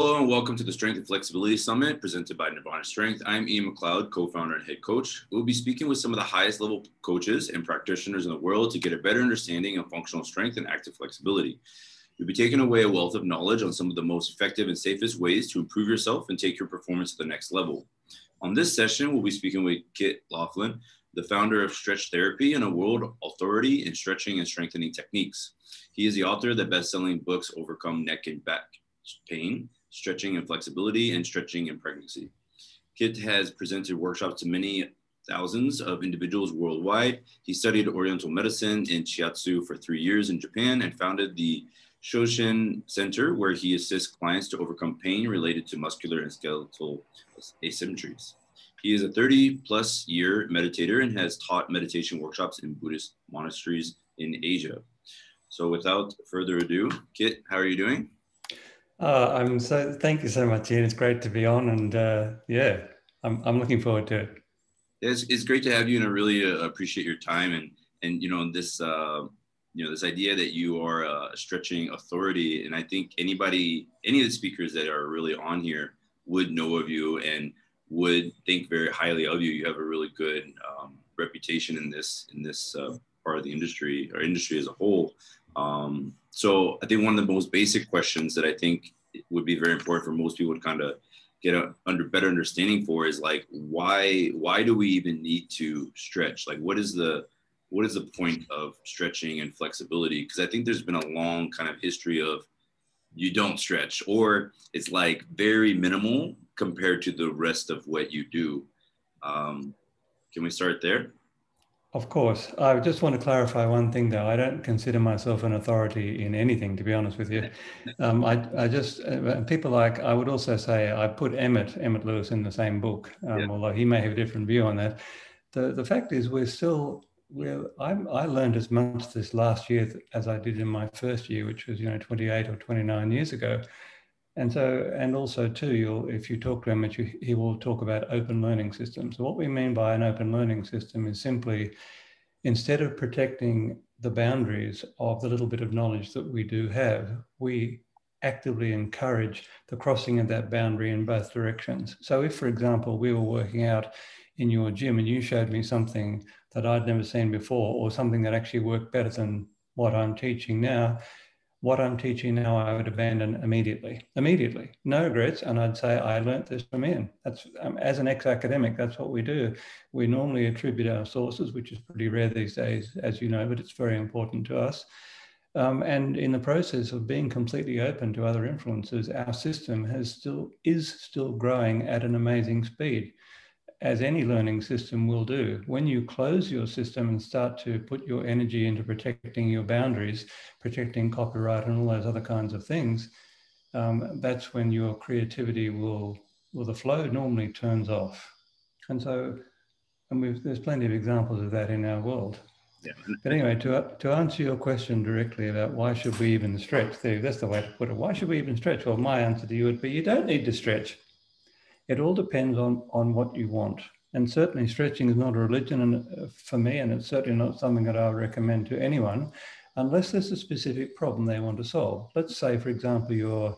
Hello and welcome to the Strength and Flexibility Summit presented by Nirvana Strength. I'm Ian MacLeod, co-founder and head coach. We'll be speaking with some of the highest level coaches and practitioners in the world to get a better understanding of functional strength and active flexibility. You'll be taking away a wealth of knowledge on some of the most effective and safest ways to improve yourself and take your performance to the next level. On this session, we'll be speaking with Kit Laughlin, the founder of Stretch Therapy and a world authority in stretching and strengthening techniques. He is the author of the best-selling books Overcome Neck and Back Pain, stretching and flexibility, and stretching and pregnancy. Kit has presented workshops to many thousands of individuals worldwide. He studied Oriental medicine in Shiatsu for three years in Japan and founded the Shoshin Center, where he assists clients to overcome pain related to muscular and skeletal asymmetries. He is a 30 plus year meditator and has taught meditation workshops in Buddhist monasteries in Asia. So without further ado, Kit, how are you doing? Uh, I'm so thank you so much, Ian. It's great to be on, and uh, yeah, I'm I'm looking forward to it. It's, it's great to have you, and I really uh, appreciate your time and and you know this uh, you know this idea that you are a stretching authority, and I think anybody, any of the speakers that are really on here would know of you and would think very highly of you. You have a really good um, reputation in this in this uh, part of the industry or industry as a whole. Um, so I think one of the most basic questions that I think would be very important for most people to kind of get a under better understanding for is like why why do we even need to stretch? Like what is the what is the point of stretching and flexibility? Because I think there's been a long kind of history of you don't stretch or it's like very minimal compared to the rest of what you do. Um, can we start there? Of course. I just want to clarify one thing, though. I don't consider myself an authority in anything, to be honest with you. Um, I, I just, uh, people like, I would also say I put Emmet, Emmet Louis in the same book, um, yeah. although he may have a different view on that. The, the fact is, we're still, we're, I, I learned as much this last year as I did in my first year, which was, you know, 28 or 29 years ago. And so, and also too, you'll, if you talk to him, you, he will talk about open learning systems. So what we mean by an open learning system is simply, instead of protecting the boundaries of the little bit of knowledge that we do have, we actively encourage the crossing of that boundary in both directions. So if, for example, we were working out in your gym and you showed me something that I'd never seen before or something that actually worked better than what I'm teaching now, what I'm teaching now, I would abandon immediately, immediately, no regrets. And I'd say, I learnt this from Ian. That's um, as an ex-academic, that's what we do. We normally attribute our sources, which is pretty rare these days, as you know, but it's very important to us. Um, and in the process of being completely open to other influences, our system has still is still growing at an amazing speed as any learning system will do. When you close your system and start to put your energy into protecting your boundaries, protecting copyright and all those other kinds of things, um, that's when your creativity will, well, the flow normally turns off. And so, and there's plenty of examples of that in our world. Yeah. But anyway, to, to answer your question directly about why should we even stretch, that's the way to put it. Why should we even stretch? Well, my answer to you would be you don't need to stretch it all depends on, on what you want. And certainly stretching is not a religion and, uh, for me, and it's certainly not something that I recommend to anyone unless there's a specific problem they want to solve. Let's say, for example, you're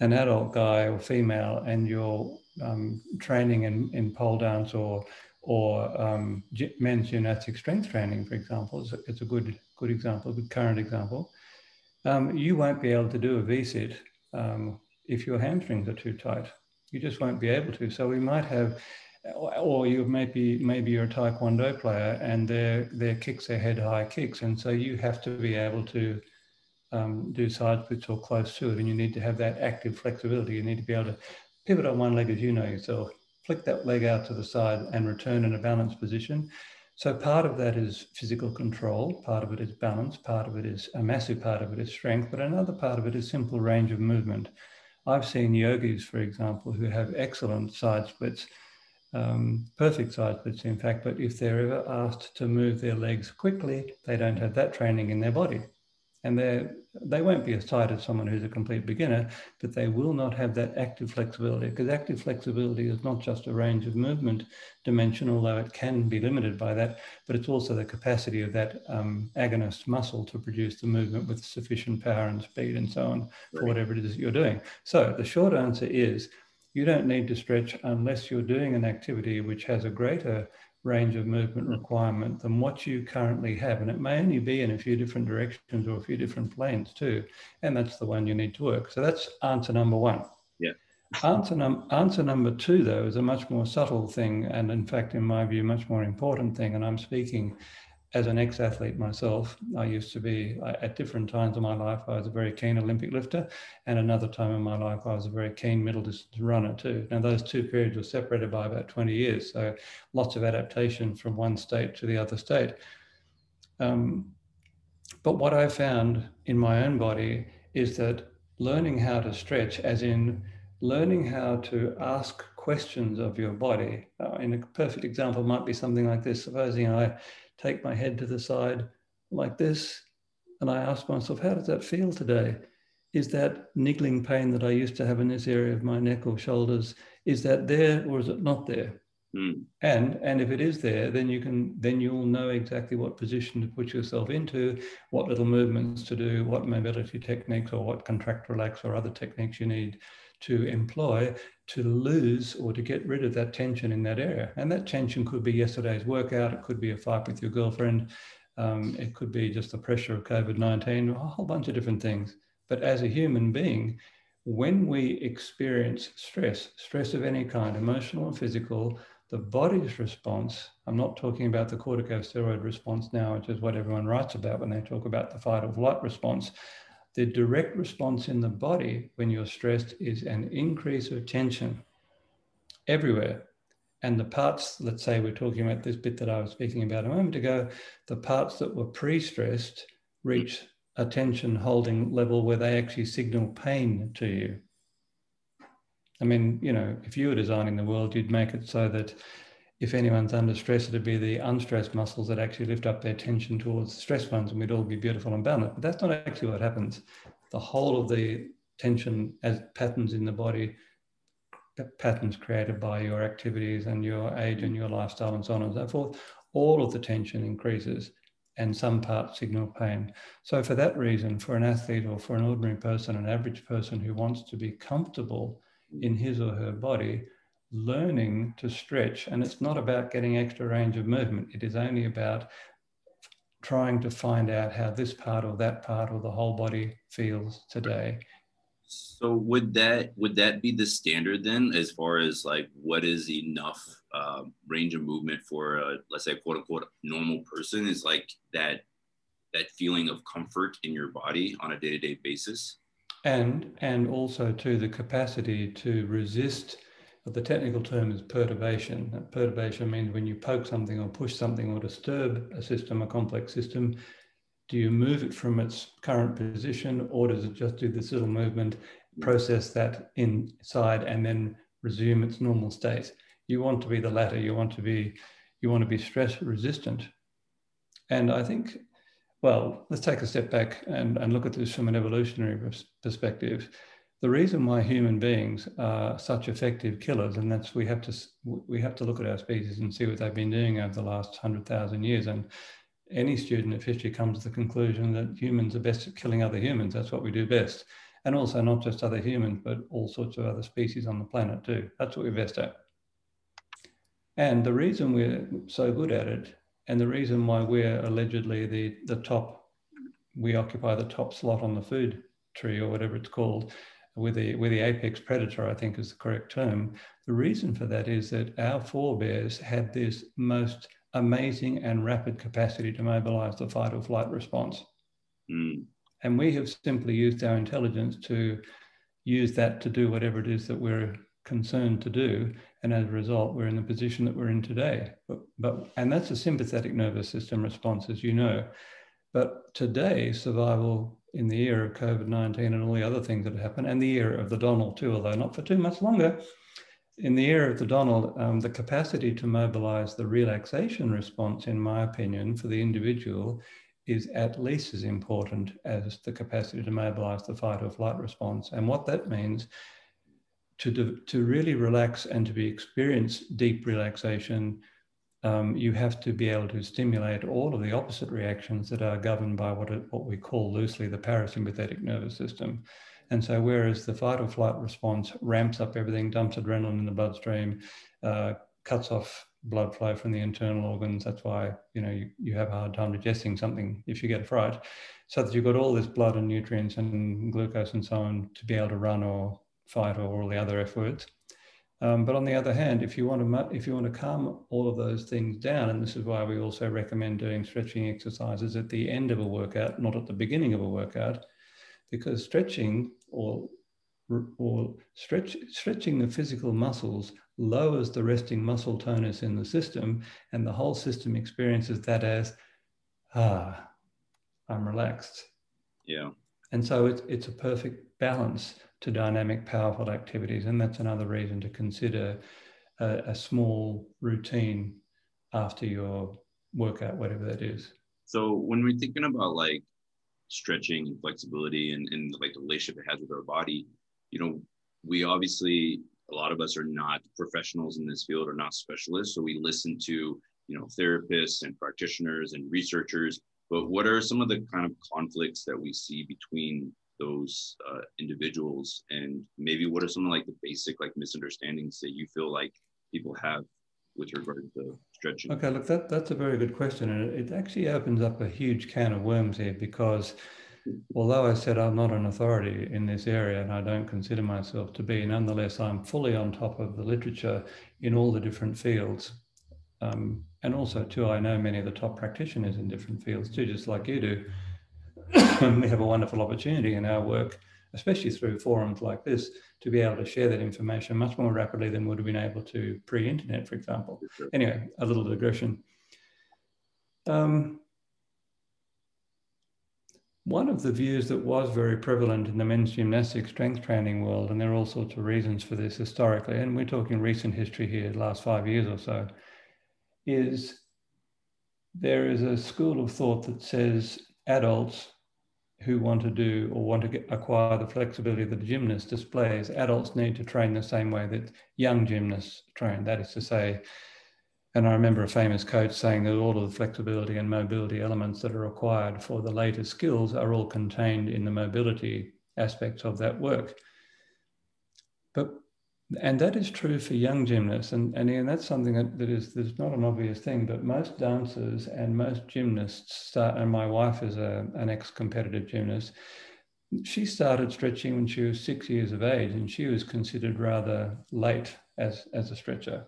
an adult guy or female and you're um, training in, in pole dance or or um, men's gymnastic strength training, for example, it's a, it's a good good example, a good current example. Um, you won't be able to do a V-sit um, if your hamstrings are too tight you just won't be able to. So we might have, or you maybe maybe you're a taekwondo player and their their kicks are head high kicks, and so you have to be able to um, do side splits or close to it, and you need to have that active flexibility. You need to be able to pivot on one leg as you know yourself, flick that leg out to the side, and return in a balanced position. So part of that is physical control, part of it is balance, part of it is a massive part of it is strength, but another part of it is simple range of movement. I've seen yogis, for example, who have excellent side splits, um, perfect side splits, in fact, but if they're ever asked to move their legs quickly, they don't have that training in their body. And they they won't be as tight as someone who's a complete beginner, but they will not have that active flexibility because active flexibility is not just a range of movement dimension, although it can be limited by that, but it's also the capacity of that um, agonist muscle to produce the movement with sufficient power and speed and so on for whatever it is that you're doing. So the short answer is you don't need to stretch unless you're doing an activity which has a greater range of movement requirement than what you currently have. And it may only be in a few different directions or a few different planes too. And that's the one you need to work. So that's answer number one. Yeah. Answer, num- answer number two, though, is a much more subtle thing. And in fact, in my view, much more important thing. And I'm speaking as an ex-athlete myself, I used to be at different times in my life. I was a very keen Olympic lifter, and another time in my life, I was a very keen middle distance runner too. Now those two periods were separated by about 20 years, so lots of adaptation from one state to the other state. Um, but what I found in my own body is that learning how to stretch, as in learning how to ask questions of your body. Uh, in a perfect example might be something like this. Supposing I take my head to the side like this. And I ask myself, how does that feel today? Is that niggling pain that I used to have in this area of my neck or shoulders, is that there or is it not there? Mm. And and if it is there, then you can then you'll know exactly what position to put yourself into, what little movements to do, what mobility techniques or what contract relax or other techniques you need to employ to lose or to get rid of that tension in that area. And that tension could be yesterday's workout, it could be a fight with your girlfriend, um, it could be just the pressure of COVID 19, a whole bunch of different things. But as a human being, when we experience stress, stress of any kind, emotional and physical, the body's response, I'm not talking about the corticosteroid response now, which is what everyone writes about when they talk about the fight or flight response. The direct response in the body when you're stressed is an increase of tension everywhere. And the parts, let's say we're talking about this bit that I was speaking about a moment ago, the parts that were pre stressed reach a tension holding level where they actually signal pain to you. I mean, you know, if you were designing the world, you'd make it so that if anyone's under stress, it'd be the unstressed muscles that actually lift up their tension towards the stressed ones, and we'd all be beautiful and balanced. But that's not actually what happens. The whole of the tension as patterns in the body, patterns created by your activities and your age and your lifestyle and so on and so forth, all of the tension increases and some parts signal pain. So, for that reason, for an athlete or for an ordinary person, an average person who wants to be comfortable in his or her body, learning to stretch. And it's not about getting extra range of movement, it is only about trying to find out how this part or that part or the whole body feels today. So would that would that be the standard then, as far as like what is enough uh, range of movement for a, let's say quote unquote normal person? Is like that that feeling of comfort in your body on a day to day basis, and and also to the capacity to resist but the technical term is perturbation. That perturbation means when you poke something or push something or disturb a system, a complex system, do you move it from its current position or does it just do this little movement, process that inside and then resume its normal state? You want to be the latter. You want to be, you want to be stress resistant. And I think, well, let's take a step back and, and look at this from an evolutionary perspective the reason why human beings are such effective killers, and that's we have to we have to look at our species and see what they've been doing over the last hundred thousand years. And any student of history comes to the conclusion that humans are best at killing other humans. That's what we do best, and also not just other humans, but all sorts of other species on the planet too. That's what we're best at. And the reason we're so good at it, and the reason why we're allegedly the the top, we occupy the top slot on the food tree or whatever it's called with the, with the apex predator, I think is the correct term. The reason for that is that our forebears had this most amazing and rapid capacity to mobilize the fight or flight response. Mm. And we have simply used our intelligence to use that to do whatever it is that we're concerned to do. And as a result, we're in the position that we're in today. But, but and that's a sympathetic nervous system response, as you know. But today, survival in the year of COVID 19 and all the other things that happened, and the year of the Donald, too, although not for too much longer. In the year of the Donald, um, the capacity to mobilize the relaxation response, in my opinion, for the individual is at least as important as the capacity to mobilize the fight or flight response. And what that means to, to really relax and to be experience deep relaxation, um, you have to be able to stimulate all of the opposite reactions that are governed by what, what we call loosely the parasympathetic nervous system. And so, whereas the fight or flight response ramps up everything, dumps adrenaline in the bloodstream, uh, cuts off blood flow from the internal organs. That's why you know you, you have a hard time digesting something if you get a fright. So that you've got all this blood and nutrients and glucose and so on to be able to run or fight or all the other F words. Um, but on the other hand, if you want to if you want to calm all of those things down, and this is why we also recommend doing stretching exercises at the end of a workout, not at the beginning of a workout, because stretching or or stretch, stretching the physical muscles lowers the resting muscle tonus in the system, and the whole system experiences that as, ah, I'm relaxed. Yeah. And so it's, it's a perfect balance to dynamic, powerful activities. And that's another reason to consider a, a small routine after your workout, whatever that is. So when we're thinking about like stretching and flexibility and, and like the relationship it has with our body, you know, we obviously a lot of us are not professionals in this field or not specialists so we listen to you know therapists and practitioners and researchers but what are some of the kind of conflicts that we see between those uh, individuals and maybe what are some of like the basic like misunderstandings that you feel like people have with regard to stretching okay look that, that's a very good question and it actually opens up a huge can of worms here because although I said I'm not an authority in this area and I don't consider myself to be, nonetheless, I'm fully on top of the literature in all the different fields. Um, and also, too, I know many of the top practitioners in different fields too, just like you do. we have a wonderful opportunity in our work, especially through forums like this, to be able to share that information much more rapidly than would have been able to pre internet, for example. Anyway, a little digression. Um, one of the views that was very prevalent in the men's gymnastics strength training world, and there are all sorts of reasons for this historically, and we're talking recent history here, last five years or so, is there is a school of thought that says adults who want to do or want to get, acquire the flexibility that a gymnast displays, adults need to train the same way that young gymnasts train. That is to say, and I remember a famous coach saying that all of the flexibility and mobility elements that are required for the later skills are all contained in the mobility aspects of that work. But and that is true for young gymnasts, and, and again, that's something that, that is that's not an obvious thing, but most dancers and most gymnasts start, and my wife is a, an ex-competitive gymnast, she started stretching when she was six years of age, and she was considered rather late as, as a stretcher.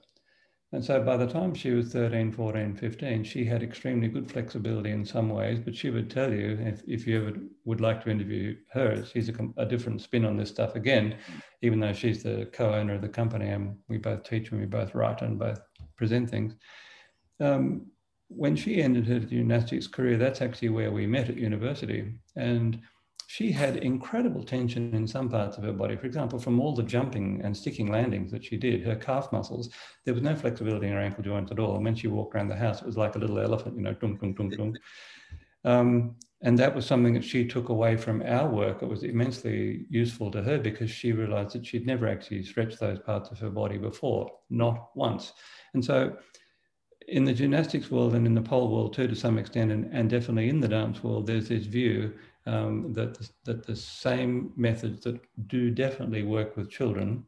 And so by the time she was 13, 14, 15, she had extremely good flexibility in some ways, but she would tell you, if, if you ever would like to interview her, she's a, a different spin on this stuff again, even though she's the co-owner of the company and we both teach and we both write and both present things. Um, when she ended her gymnastics career, that's actually where we met at university. And she had incredible tension in some parts of her body. For example, from all the jumping and sticking landings that she did, her calf muscles, there was no flexibility in her ankle joints at all. And when she walked around the house, it was like a little elephant, you know, dum, dum, dum, dum. Um, and that was something that she took away from our work. It was immensely useful to her because she realized that she'd never actually stretched those parts of her body before, not once. And so in the gymnastics world and in the pole world too, to some extent, and, and definitely in the dance world, there's this view um, that, that the same methods that do definitely work with children,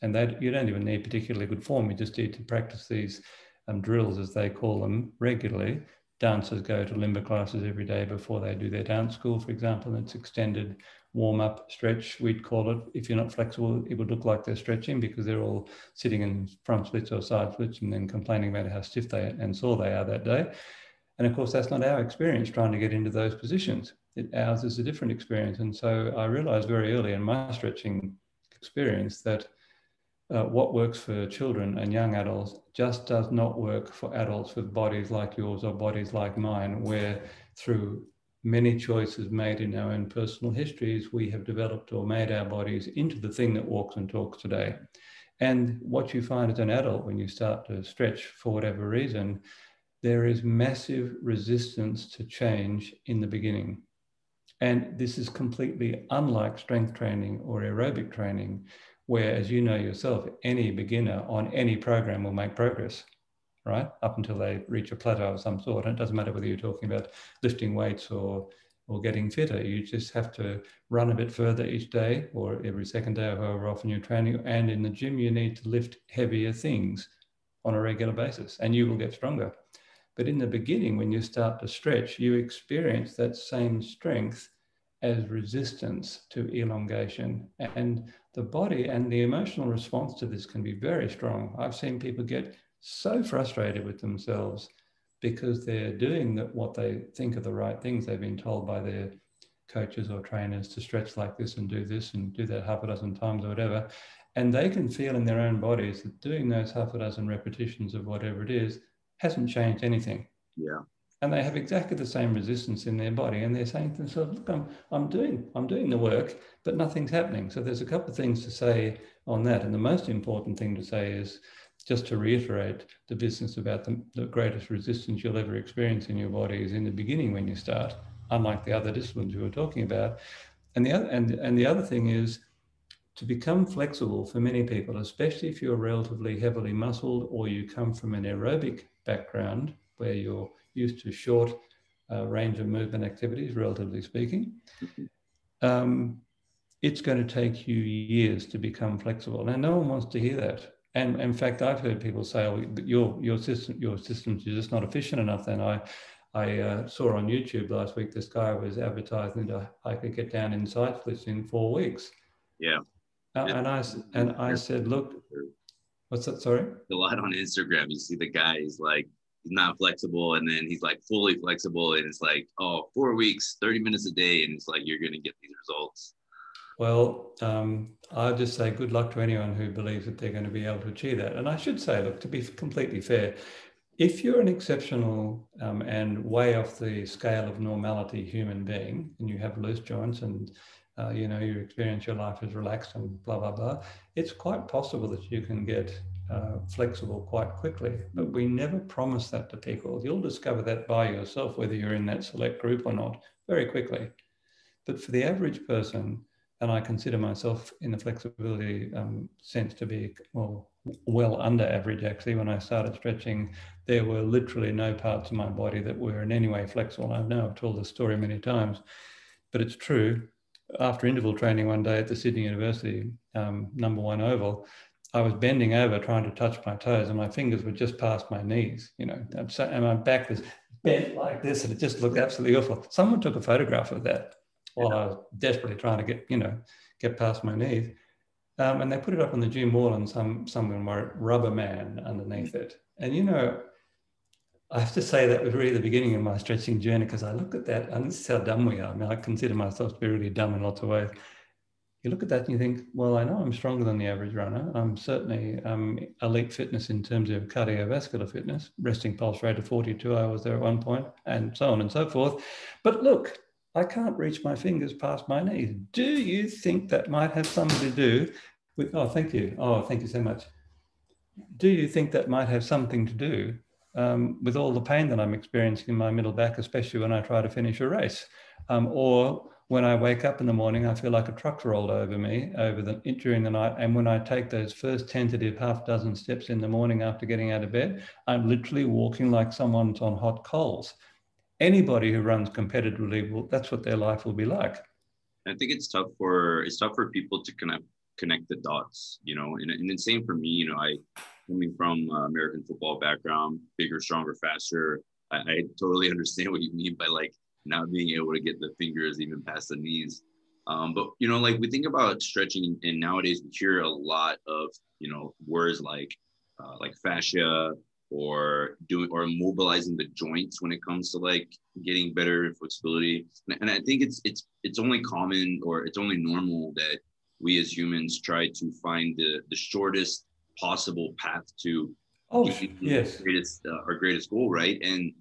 and that you don't even need particularly good form, you just need to practice these um, drills, as they call them, regularly. Dancers go to Limba classes every day before they do their dance school, for example, and it's extended warm up stretch, we'd call it. If you're not flexible, it would look like they're stretching because they're all sitting in front splits or side splits and then complaining about how stiff they and sore they are that day. And of course, that's not our experience trying to get into those positions. It, ours is a different experience. And so I realized very early in my stretching experience that uh, what works for children and young adults just does not work for adults with bodies like yours or bodies like mine, where through many choices made in our own personal histories, we have developed or made our bodies into the thing that walks and talks today. And what you find as an adult when you start to stretch for whatever reason, there is massive resistance to change in the beginning. And this is completely unlike strength training or aerobic training, where, as you know yourself, any beginner on any program will make progress, right? Up until they reach a plateau of some sort. And it doesn't matter whether you're talking about lifting weights or or getting fitter. You just have to run a bit further each day or every second day or however often you're training. And in the gym, you need to lift heavier things on a regular basis and you will get stronger. But in the beginning, when you start to stretch, you experience that same strength as resistance to elongation. And the body and the emotional response to this can be very strong. I've seen people get so frustrated with themselves because they're doing what they think are the right things. They've been told by their coaches or trainers to stretch like this and do this and do that half a dozen times or whatever. And they can feel in their own bodies that doing those half a dozen repetitions of whatever it is hasn't changed anything. Yeah. And they have exactly the same resistance in their body. And they're saying to themselves, look, I'm, I'm doing, I'm doing the work, but nothing's happening. So there's a couple of things to say on that. And the most important thing to say is, just to reiterate the business about the, the, greatest resistance you'll ever experience in your body is in the beginning when you start, unlike the other disciplines we were talking about. And the other, and, and the other thing is to become flexible for many people, especially if you're relatively heavily muscled or you come from an aerobic background where you're used to short uh, range of movement activities, relatively speaking. Um, it's going to take you years to become flexible. And no one wants to hear that. And in fact, I've heard people say, "Oh, your your system, your systems are just not efficient enough." Then I, I uh, saw on YouTube last week this guy was advertising that I could get down in side splits in four weeks. Yeah. Uh, yeah. And I and I said, "Look, what's that? Sorry." A lot on Instagram, you see the guy. He's like, he's not flexible, and then he's like fully flexible, and it's like, oh, four weeks, thirty minutes a day, and it's like you're gonna get these results. Well, um, I'll just say good luck to anyone who believes that they're going to be able to achieve that. And I should say, look, to be completely fair, if you're an exceptional um, and way off the scale of normality human being, and you have loose joints and uh, you know you experience your life as relaxed and blah blah blah, it's quite possible that you can get uh, flexible quite quickly. But we never promise that to people. You'll discover that by yourself, whether you're in that select group or not, very quickly. But for the average person, and I consider myself in the flexibility um, sense to be well well under average actually when I started stretching there were literally no parts of my body that were in any way flexible I know I've told this story many times but it's true after interval training one day at the Sydney University um, number one oval I was bending over trying to touch my toes and my fingers were just past my knees you know and my back was bent like this and it just looked absolutely awful someone took a photograph of that while I was desperately trying to get, you know, get past my knees. Um, and they put it up on the gym wall and some someone wrote rubber man underneath it. And you know, I have to say that was really the beginning of my stretching journey because I look at that and this is how dumb we are. I mean, I consider myself to be really dumb in lots of ways. You look at that and you think, well, I know I'm stronger than the average runner. I'm certainly um, elite fitness in terms of cardiovascular fitness, resting pulse rate of 42. I was there at one point, and so on and so forth. But look, I can't reach my fingers past my knees. Do you think that might have something to do with? Oh, thank you. Oh, thank you so much. Do you think that might have something to do um, with all the pain that I'm experiencing in my middle back, especially when I try to finish a race? Um, or when I wake up in the morning, I feel like a truck's rolled over me over the during the night. And when I take those first tentative half dozen steps in the morning after getting out of bed, I'm literally walking like someone's on hot coals anybody who runs competitively will that's what their life will be like i think it's tough for it's tough for people to of connect the dots you know and, and the same for me you know i coming from uh, american football background bigger stronger faster I, I totally understand what you mean by like not being able to get the fingers even past the knees. Um, but you know like we think about stretching and nowadays we hear a lot of you know words like uh, like fascia or doing or mobilizing the joints when it comes to like getting better flexibility. And i think it's it's it's only common or it's only normal that we as humans try to find the the shortest possible path to oh yes. greatest uh, our greatest goal right? And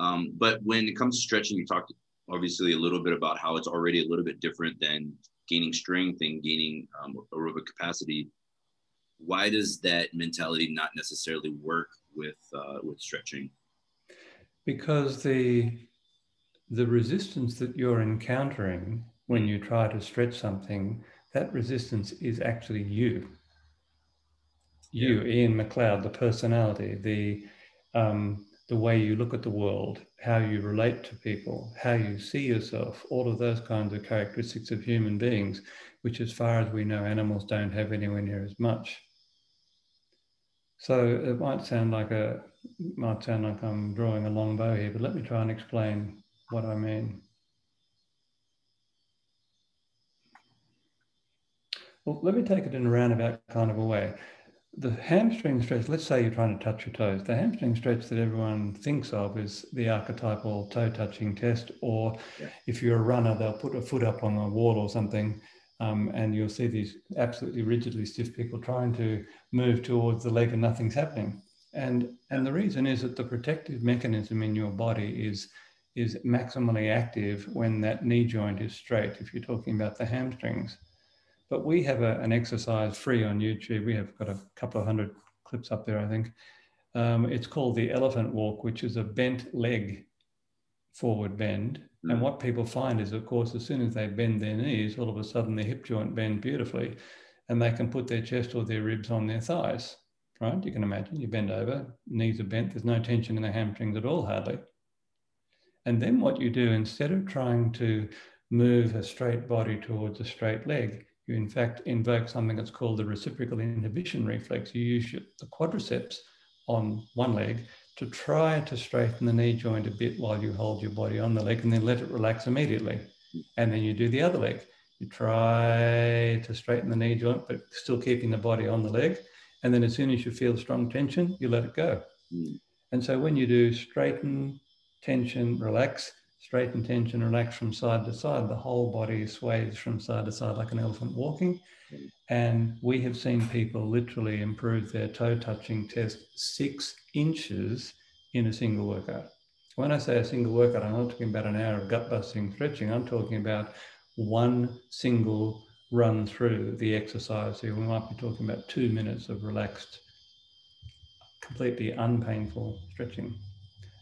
um but when it comes to stretching you talked obviously a little bit about how it's already a little bit different than gaining strength and gaining um, aerobic capacity why does that mentality not necessarily work with uh, with stretching? Because the the resistance that you're encountering when you try to stretch something, that resistance is actually you. You, yeah. Ian MacLeod, the personality, the um, the way you look at the world, how you relate to people, how you see yourself, all of those kinds of characteristics of human beings, which, as far as we know, animals don't have anywhere near as much. So it might sound like a might sound like I'm drawing a long bow here, but let me try and explain what I mean. Well, let me take it in a roundabout kind of a way the hamstring stretch, let's say you're trying to touch your toes, the hamstring stretch that everyone thinks of is the archetypal toe touching test, or yeah. if you're a runner, they'll put a foot up on a wall or something, um, and you'll see these absolutely rigidly stiff people trying to move towards the leg and nothing's happening. And, and the reason is that the protective mechanism in your body is, is maximally active when that knee joint is straight, if you're talking about the hamstrings. But we have a, an exercise free on YouTube. We have got a couple of hundred clips up there, I think. Um, it's called the elephant walk, which is a bent leg forward bend. Mm. And what people find is, of course, as soon as they bend their knees, all of a sudden their hip joint bend beautifully and they can put their chest or their ribs on their thighs, right? You can imagine you bend over, knees are bent, there's no tension in the hamstrings at all, hardly. And then what you do, instead of trying to move a straight body towards a straight leg, you in fact invoke something that's called the reciprocal inhibition reflex. You use the quadriceps on one leg to try to straighten the knee joint a bit while you hold your body on the leg and then let it relax immediately. And then you do the other leg. You try to straighten the knee joint, but still keeping the body on the leg. And then as soon as you feel strong tension, you let it go. Mm. And so when you do straighten, tension, relax, straighten tension, relax from side to side. The whole body sways from side to side like an elephant walking. And we have seen people literally improve their toe touching test six inches in a single workout. When I say a single workout, I'm not talking about an hour of gut busting stretching. I'm talking about one single run through the exercise. Here, we might be talking about two minutes of relaxed, completely unpainful stretching.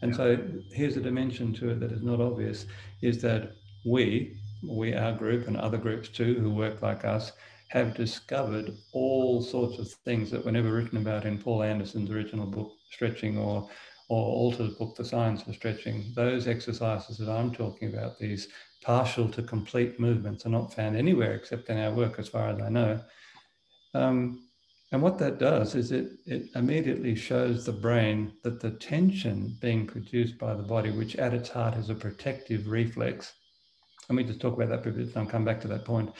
And so here's a dimension to it that is not obvious is that we, we, our group, and other groups too who work like us, have discovered all sorts of things that were never written about in Paul Anderson's original book, Stretching, or or Alter's book, The Science of Stretching. Those exercises that I'm talking about, these partial to complete movements, are not found anywhere except in our work, as far as I know. Um, and what that does is it, it immediately shows the brain that the tension being produced by the body, which at its heart is a protective reflex. Let me just talk about that for a bit and I'll come back to that point.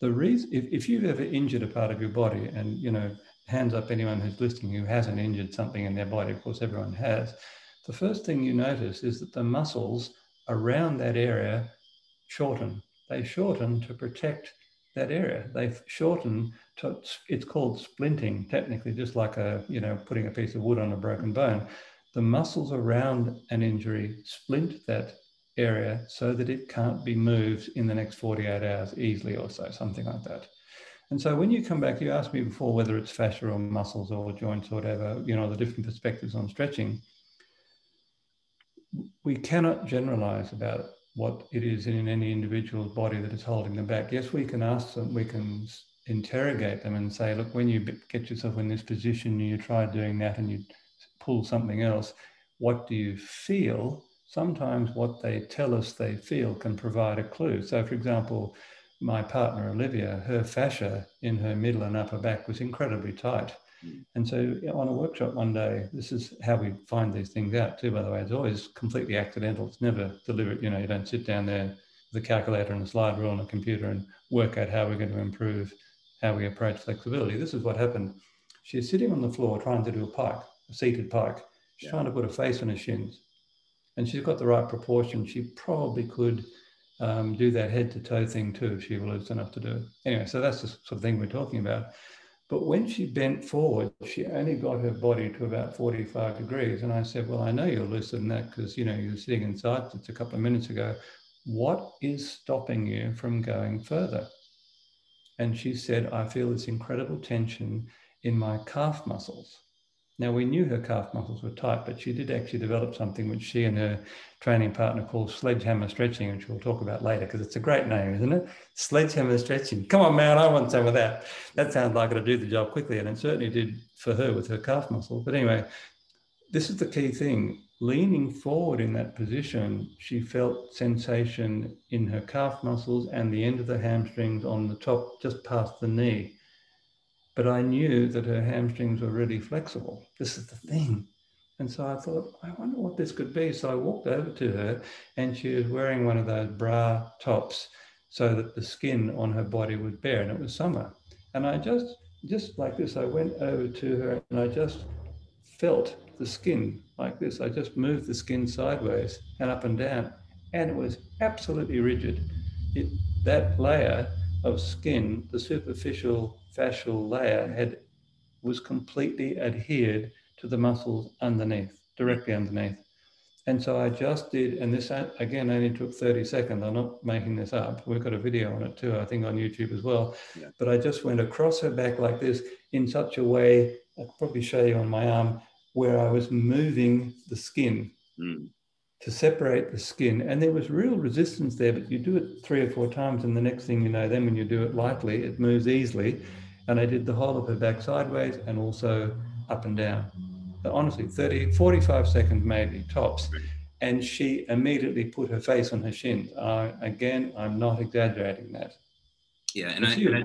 The reason, if, if you've ever injured a part of your body, and you know, hands up anyone who's listening who hasn't injured something in their body, of course, everyone has. The first thing you notice is that the muscles around that area shorten. They shorten to protect that area. They shorten to, it's called splinting, technically, just like a, you know, putting a piece of wood on a broken bone. The muscles around an injury splint that area so that it can't be moved in the next 48 hours easily or so, something like that. And so when you come back, you asked me before whether it's fascia or muscles or joints or whatever, you know, the different perspectives on stretching. We cannot generalize about what it is in any individual's body that is holding them back. Yes, we can ask them, we can interrogate them and say, look, when you get yourself in this position, and you try doing that and you pull something else, what do you feel? Sometimes what they tell us they feel can provide a clue. So, for example, my partner Olivia, her fascia in her middle and upper back was incredibly tight. And so on a workshop one day, this is how we find these things out too, by the way. It's always completely accidental. It's never deliberate. You know, you don't sit down there with a calculator and a slide rule on a computer and work out how we're going to improve how we approach flexibility. This is what happened. She's sitting on the floor trying to do a pike, a seated pike. She's yeah. trying to put a face on her shins. And she's got the right proportion. She probably could um, do that head to toe thing too if she were loose enough to do it. Anyway, so that's the sort of thing we're talking about. But when she bent forward, she only got her body to about 45 degrees. And I said, Well, I know you're looser than that because you know you're sitting inside just a couple of minutes ago. What is stopping you from going further? And she said, I feel this incredible tension in my calf muscles. Now, we knew her calf muscles were tight, but she did actually develop something which she and her training partner call sledgehammer stretching, which we'll talk about later because it's a great name, isn't it? Sledgehammer stretching. Come on, man, I want some of that. That sounds like it'll do the job quickly, and it certainly did for her with her calf muscle. But anyway, this is the key thing. Leaning forward in that position, she felt sensation in her calf muscles and the end of the hamstrings on the top, just past the knee but I knew that her hamstrings were really flexible. This is the thing. And so I thought, I wonder what this could be. So I walked over to her and she was wearing one of those bra tops so that the skin on her body was bare and it was summer. And I just, just like this, I went over to her and I just felt the skin like this. I just moved the skin sideways and up and down and it was absolutely rigid. It, that layer of skin, the superficial fascial layer had was completely adhered to the muscles underneath, directly underneath. And so I just did, and this again only took 30 seconds. I'm not making this up. We've got a video on it too, I think on YouTube as well. Yeah. But I just went across her back like this in such a way, I'll probably show you on my arm, where I was moving the skin. Mm to separate the skin. And there was real resistance there, but you do it three or four times, and the next thing you know, then when you do it lightly, it moves easily. And I did the whole of her back sideways and also up and down. But honestly, 30, 45 seconds maybe, tops. And she immediately put her face on her shins. Uh, again, I'm not exaggerating that. Yeah, and I, and I,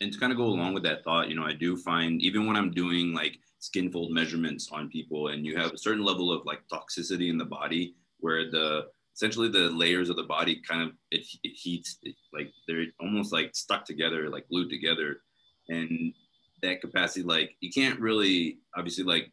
and to kind of go along with that thought, you know, I do find even when I'm doing like skin fold measurements on people, and you have a certain level of like toxicity in the body, where the essentially the layers of the body kind of it, it heats it, like they're almost like stuck together like glued together. And that capacity like you can't really obviously like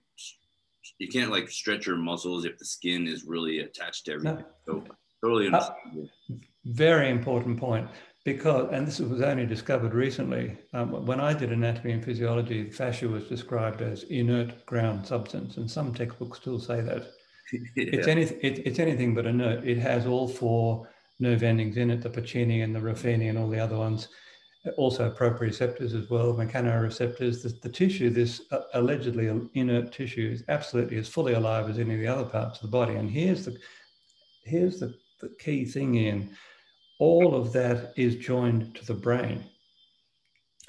you can't like stretch your muscles if the skin is really attached to everything. No. so totally understand uh, very important point because and this was only discovered recently um, when i did anatomy and physiology fascia was described as inert ground substance and some textbooks still say that yeah. It's anything. It, it's anything but a nerve. It has all four nerve endings in it: the Pacini and the Ruffini and all the other ones. Also proprioceptors as well, mechanoreceptors. The, the tissue, this uh, allegedly inert tissue, is absolutely as fully alive as any of the other parts of the body. And here's the here's the, the key thing in all of that is joined to the brain.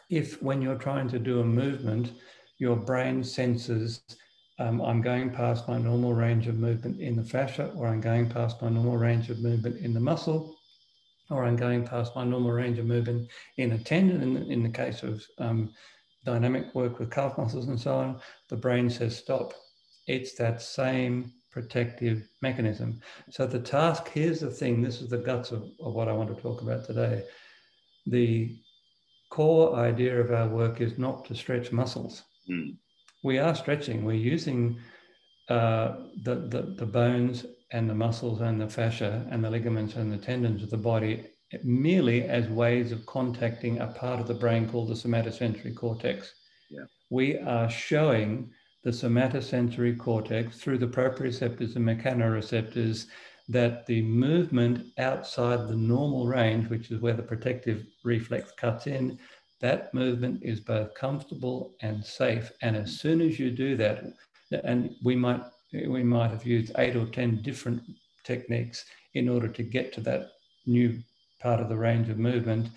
If when you're trying to do a movement, your brain senses um, I'm going past my normal range of movement in the fascia, or I'm going past my normal range of movement in the muscle, or I'm going past my normal range of movement in a tendon. In, in the case of um, dynamic work with calf muscles and so on, the brain says stop. It's that same protective mechanism. So the task, here's the thing, this is the guts of, of what I want to talk about today. The core idea of our work is not to stretch muscles. Mm we are stretching. We're using uh, the, the, the bones and the muscles and the fascia and the ligaments and the tendons of the body merely as ways of contacting a part of the brain called the somatosensory cortex. Yeah. We are showing the somatosensory cortex through the proprioceptors and mechanoreceptors that the movement outside the normal range, which is where the protective reflex cuts in, that movement is both comfortable and safe. And as soon as you do that, and we might we might have used eight or ten different techniques in order to get to that new part of the range of movement.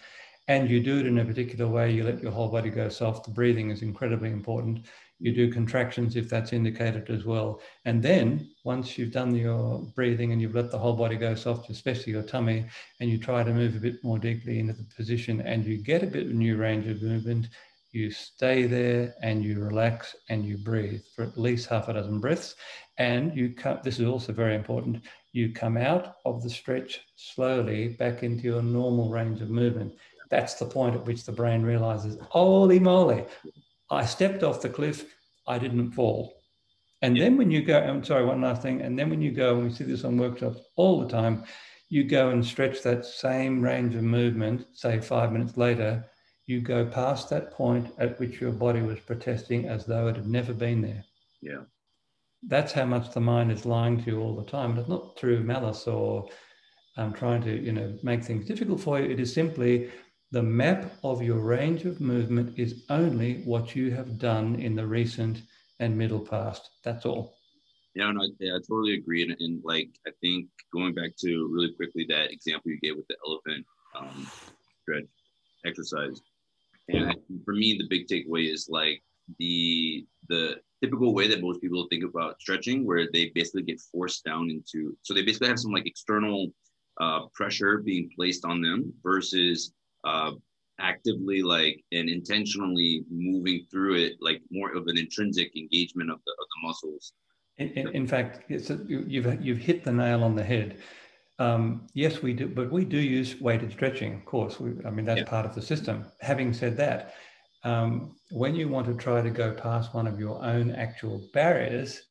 And you do it in a particular way, you let your whole body go soft. The breathing is incredibly important. You do contractions if that's indicated as well. And then once you've done your breathing and you've let the whole body go soft, especially your tummy, and you try to move a bit more deeply into the position and you get a bit of a new range of movement, you stay there and you relax and you breathe for at least half a dozen breaths. And you come, this is also very important, you come out of the stretch slowly back into your normal range of movement. That's the point at which the brain realizes, holy moly, I stepped off the cliff, I didn't fall. And yeah. then when you go, I'm sorry, one last thing. And then when you go, and we see this on workshops all the time, you go and stretch that same range of movement, say five minutes later, you go past that point at which your body was protesting as though it had never been there. Yeah. That's how much the mind is lying to you all the time. And it's not through malice or um, trying to, you know, make things difficult for you. It is simply the map of your range of movement is only what you have done in the recent and middle past. That's all. Yeah, no, yeah, I totally agree. And, and, like, I think going back to really quickly that example you gave with the elephant um, stretch exercise, and for me, the big takeaway is like the the typical way that most people think about stretching, where they basically get forced down into. So they basically have some like external uh, pressure being placed on them versus uh, actively like and intentionally moving through it, like more of an intrinsic engagement of the of the muscles. In, in, in fact, a, you've you've hit the nail on the head. Um, yes, we do, but we do use weighted stretching, of course. We, I mean, that's yeah. part of the system. Having said that, um, when you want to try to go past one of your own actual barriers,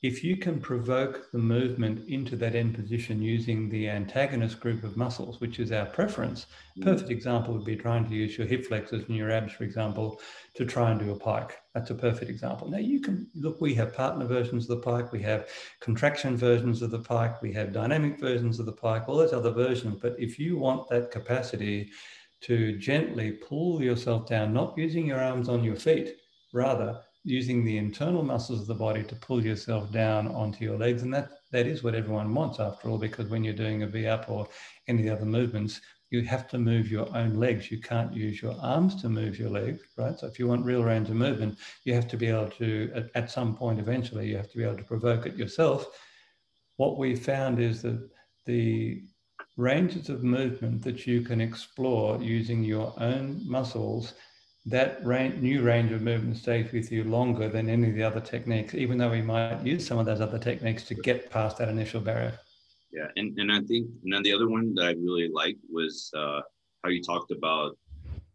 if you can provoke the movement into that end position using the antagonist group of muscles, which is our preference, mm. perfect example would be trying to use your hip flexors and your abs, for example, to try and do a pike. That's a perfect example. Now you can look, we have partner versions of the pike, we have contraction versions of the pike, we have dynamic versions of the pike, all those other versions. But if you want that capacity to gently pull yourself down, not using your arms on your feet, rather using the internal muscles of the body to pull yourself down onto your legs. And that, that is what everyone wants after all, because when you're doing a V up or any other movements, you have to move your own legs. You can't use your arms to move your legs, right? So if you want real range of movement, you have to be able to, at, at some point eventually, you have to be able to provoke it yourself. What we found is that the ranges of movement that you can explore using your own muscles that range, new range of movement stays with you longer than any of the other techniques, even though we might use some of those other techniques to get past that initial barrier. Yeah, and, and I think and then the other one that I really liked was uh, how you talked about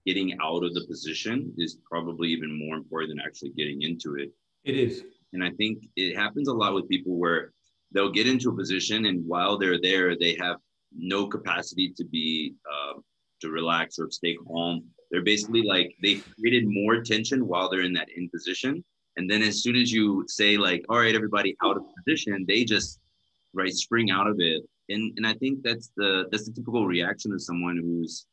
getting out of the position is probably even more important than actually getting into it. It is. And I think it happens a lot with people where they'll get into a position and while they're there, they have no capacity to be uh, to relax or stay calm they're basically like they created more tension while they're in that in position. And then as soon as you say like, all right, everybody out of position, they just right spring out of it. And and I think that's the that's the typical reaction of someone who's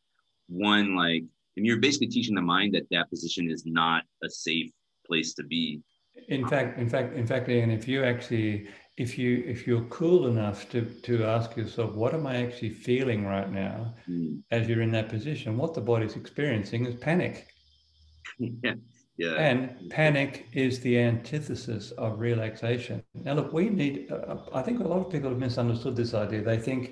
one like and you're basically teaching the mind that that position is not a safe place to be. In fact, in fact, in fact, and if you actually if you if you're cool enough to to ask yourself what am i actually feeling right now mm. as you're in that position? What the body's experiencing is panic. Yeah. Yeah. And panic is the antithesis of relaxation. Now look we need uh, i think a lot of people have misunderstood this idea. They think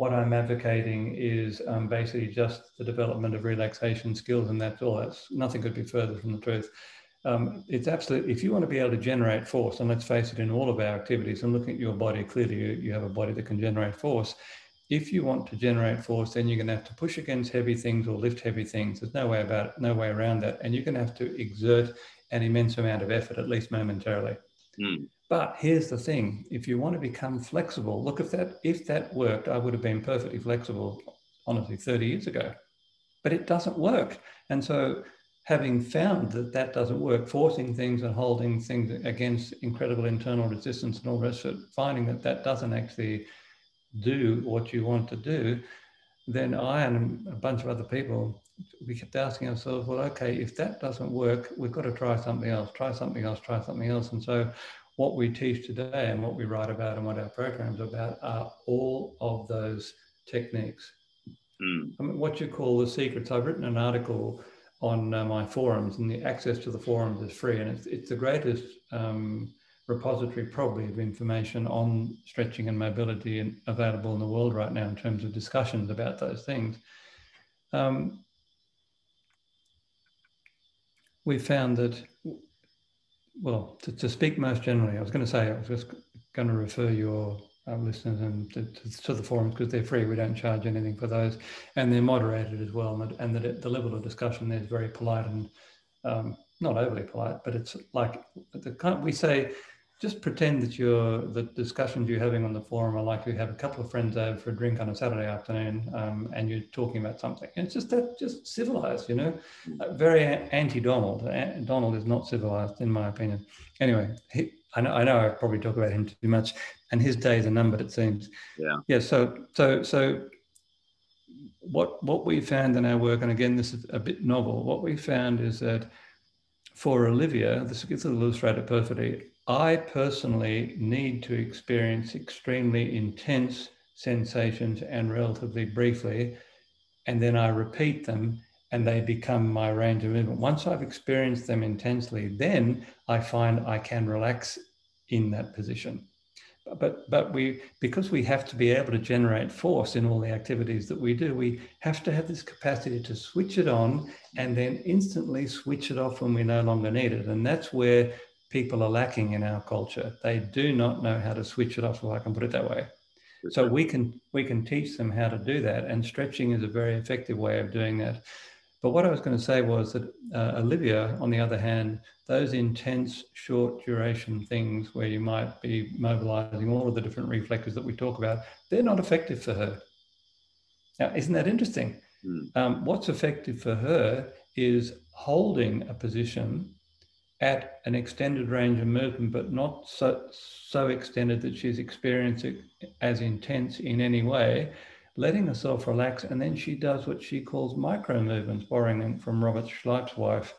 what i'm advocating is um, basically just the development of relaxation skills and that's all. That's nothing could be further from the truth um, it's absolutely, if you want to be able to generate force, and let's face it, in all of our activities, and looking at your body, clearly you, you have a body that can generate force. If you want to generate force, then you're going to have to push against heavy things or lift heavy things. There's no way about it, no way around that. And you're going to have to exert an immense amount of effort, at least momentarily. Mm. But here's the thing: if you want to become flexible, look if that if that worked, I would have been perfectly flexible, honestly, 30 years ago. But it doesn't work, and so having found that that doesn't work, forcing things and holding things against incredible internal resistance and all the rest of it, finding that that doesn't actually do what you want to do, then I and a bunch of other people, we kept asking ourselves, well, okay, if that doesn't work, we've got to try something else, try something else, try something else. And so what we teach today and what we write about and what our programs are about are all of those techniques. Mm. I mean, what you call the secrets. I've written an article on uh, my forums, and the access to the forums is free, and it's, it's the greatest um, repository probably of information on stretching and mobility and available in the world right now in terms of discussions about those things. Um, we found that, well, to, to, speak most generally, I was going to say, I was just going to refer your um, listeners and to, to, to the forums because they're free. We don't charge anything for those, and they're moderated as well. And, and the, the level of discussion there is very polite and um, not overly polite, but it's like the kind we say. Just pretend that you're the discussions you're having on the forum are like you have a couple of friends over for a drink on a Saturday afternoon, um, and you're talking about something. And it's just that, just civilized, you know. Uh, very anti-Donald. Donald is not civilized, in my opinion. Anyway, he, I know, I know I probably talk about him too much, and his days are numbered, it seems. Yeah. Yeah. So, so, so, what what we found in our work, and again, this is a bit novel. What we found is that for Olivia, this, this will illustrate it perfectly. I personally need to experience extremely intense sensations and relatively briefly, and then I repeat them and they become my range of movement. Once I've experienced them intensely, then I find I can relax in that position. But but we because we have to be able to generate force in all the activities that we do, we have to have this capacity to switch it on and then instantly switch it off when we no longer need it. And that's where people are lacking in our culture. They do not know how to switch it off, if I can put it that way. So we can we can teach them how to do that, and stretching is a very effective way of doing that. But what I was going to say was that uh, Olivia, on the other hand, those intense, short duration things where you might be mobilizing all of the different reflexes that we talk about, they're not effective for her. Now, isn't that interesting? Mm. Um, what's effective for her is holding a position at an extended range of movement, but not so, so extended that she's experiencing it as intense in any way letting herself relax. And then she does what she calls micro movements, borrowing from Robert Schleip's wife.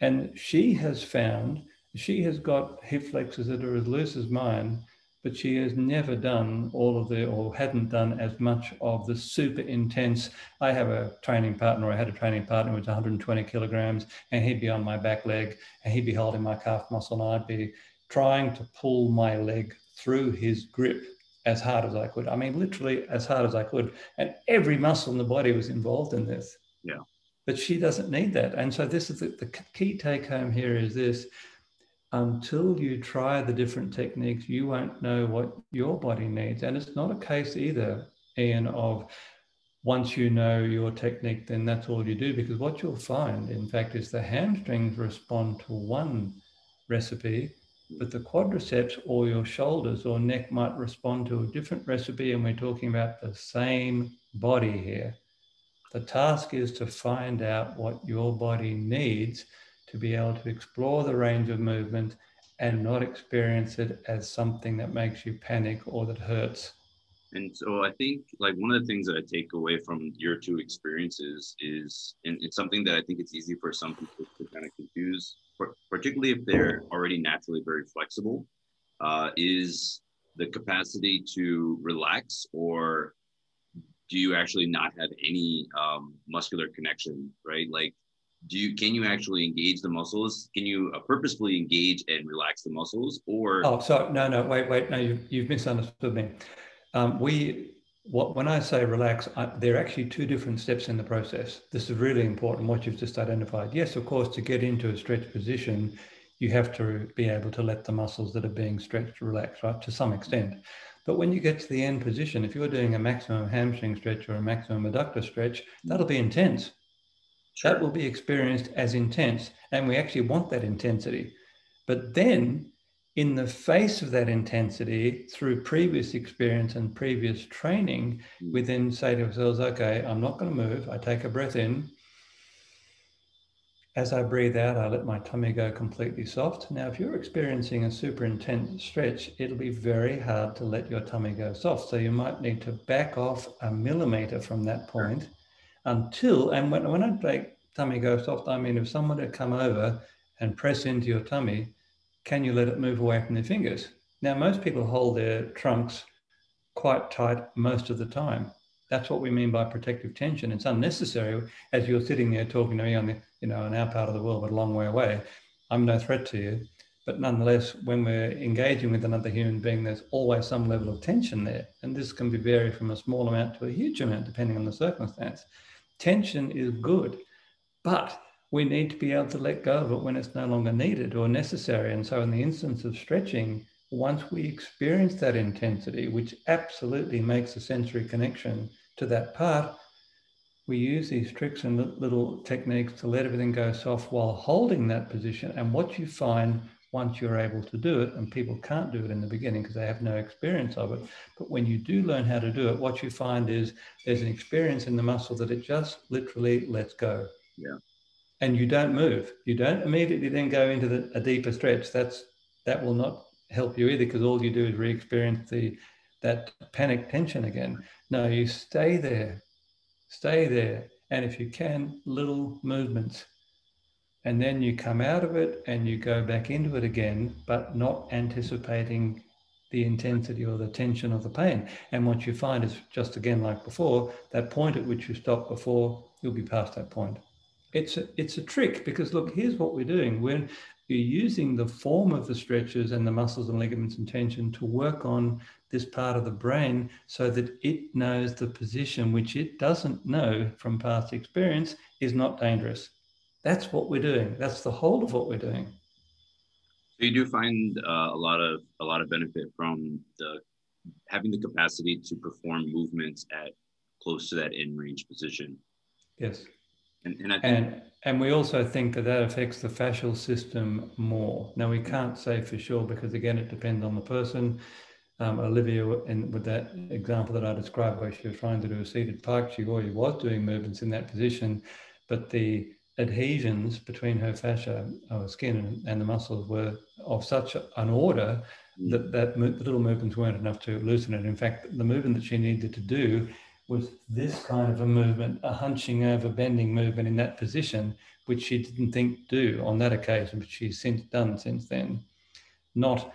And she has found she has got hip flexors that are as loose as mine, but she has never done all of the, or hadn't done as much of the super intense. I have a training partner, or I had a training partner was 120 kilograms, and he'd be on my back leg, and he'd be holding my calf muscle, and I'd be trying to pull my leg through his grip as hard as I could. I mean, literally as hard as I could. And every muscle in the body was involved in this. Yeah. But she doesn't need that. And so this is the, the key take home here is this until you try the different techniques, you won't know what your body needs. And it's not a case either, Ian, of once you know your technique, then that's all you do. Because what you'll find, in fact, is the hamstrings respond to one recipe but the quadriceps or your shoulders or neck might respond to a different recipe, and we're talking about the same body here. The task is to find out what your body needs to be able to explore the range of movement and not experience it as something that makes you panic or that hurts. And so I think like one of the things that I take away from your two experiences is, and it's something that I think it's easy for some people to kind of confuse particularly if they're already naturally very flexible, uh, is the capacity to relax or do you actually not have any um, muscular connection, right? Like, do you can you actually engage the muscles? Can you uh, purposefully engage and relax the muscles, or? Oh, sorry, no, no, wait, wait, no, you, you've misunderstood me. Um, we what, when I say relax, I, there are actually two different steps in the process. This is really important, what you've just identified. Yes, of course, to get into a stretch position, you have to be able to let the muscles that are being stretched relax, right, to some extent. But when you get to the end position, if you're doing a maximum hamstring stretch or a maximum adductor stretch, that'll be intense. That will be experienced as intense. And we actually want that intensity. But then in the face of that intensity through previous experience and previous training, hmm. we then say to ourselves, okay, I'm not going to move. I take a breath in. As I breathe out, I let my tummy go completely soft. Now, if you're experiencing a super intense stretch, it'll be very hard to let your tummy go soft. So you might need to back off a millimeter from that point until, and when, when I say tummy go soft, I mean if someone had come over and press into your tummy, can you let it move away from their fingers? Now, most people hold their trunks quite tight most of the time. That's what we mean by protective tension. It's unnecessary as you're sitting there talking to me on the, you know, in our part of the world, but a long way away. I'm no threat to you. But nonetheless, when we're engaging with another human being, there's always some level of tension there. And this can be varied from a small amount to a huge amount, depending on the circumstance. Tension is good, but we need to be able to let go of it when it's no longer needed or necessary. And so, in the instance of stretching, once we experience that intensity, which absolutely makes a sensory connection to that part, we use these tricks and little techniques to let everything go soft while holding that position. And what you find once you're able to do it, and people can't do it in the beginning because they have no experience of it, but when you do learn how to do it, what you find is there's an experience in the muscle that it just literally lets go. Yeah and you don't move. You don't immediately then go into the, a deeper stretch. That's that will not help you either because all you do is re-experience the that panic tension again. No, you stay there, stay there, and if you can, little movements. and then you come out of it and you go back into it again, but not anticipating the intensity or the tension of the pain. And what you find is just again, like before, that point at which you stopped before, you'll be past that point. It's a, it's a trick because look, here's what we're doing. When you're using the form of the stretches and the muscles and ligaments and tension to work on this part of the brain so that it knows the position which it doesn't know from past experience is not dangerous. That's what we're doing. That's the whole of what we're doing. So you do find uh, a lot of a lot of benefit from the having the capacity to perform movements at close to that in range position. Yes. And, and, think, and, and we also think that that affects the fascial system more. Now, we can't say for sure because, again, it depends on the person. Um, Olivia, in, with that example that I described, where she was trying to do a seated park, she already was doing movements in that position, but the adhesions between her fascia, her skin, and, and the muscles were of such an order mm. that, that the little movements weren't enough to loosen it. In fact, the movement that she needed to do was this kind of a movement, a hunching over, bending movement in that position, which she didn't think do on that occasion, but she's since done since then. Not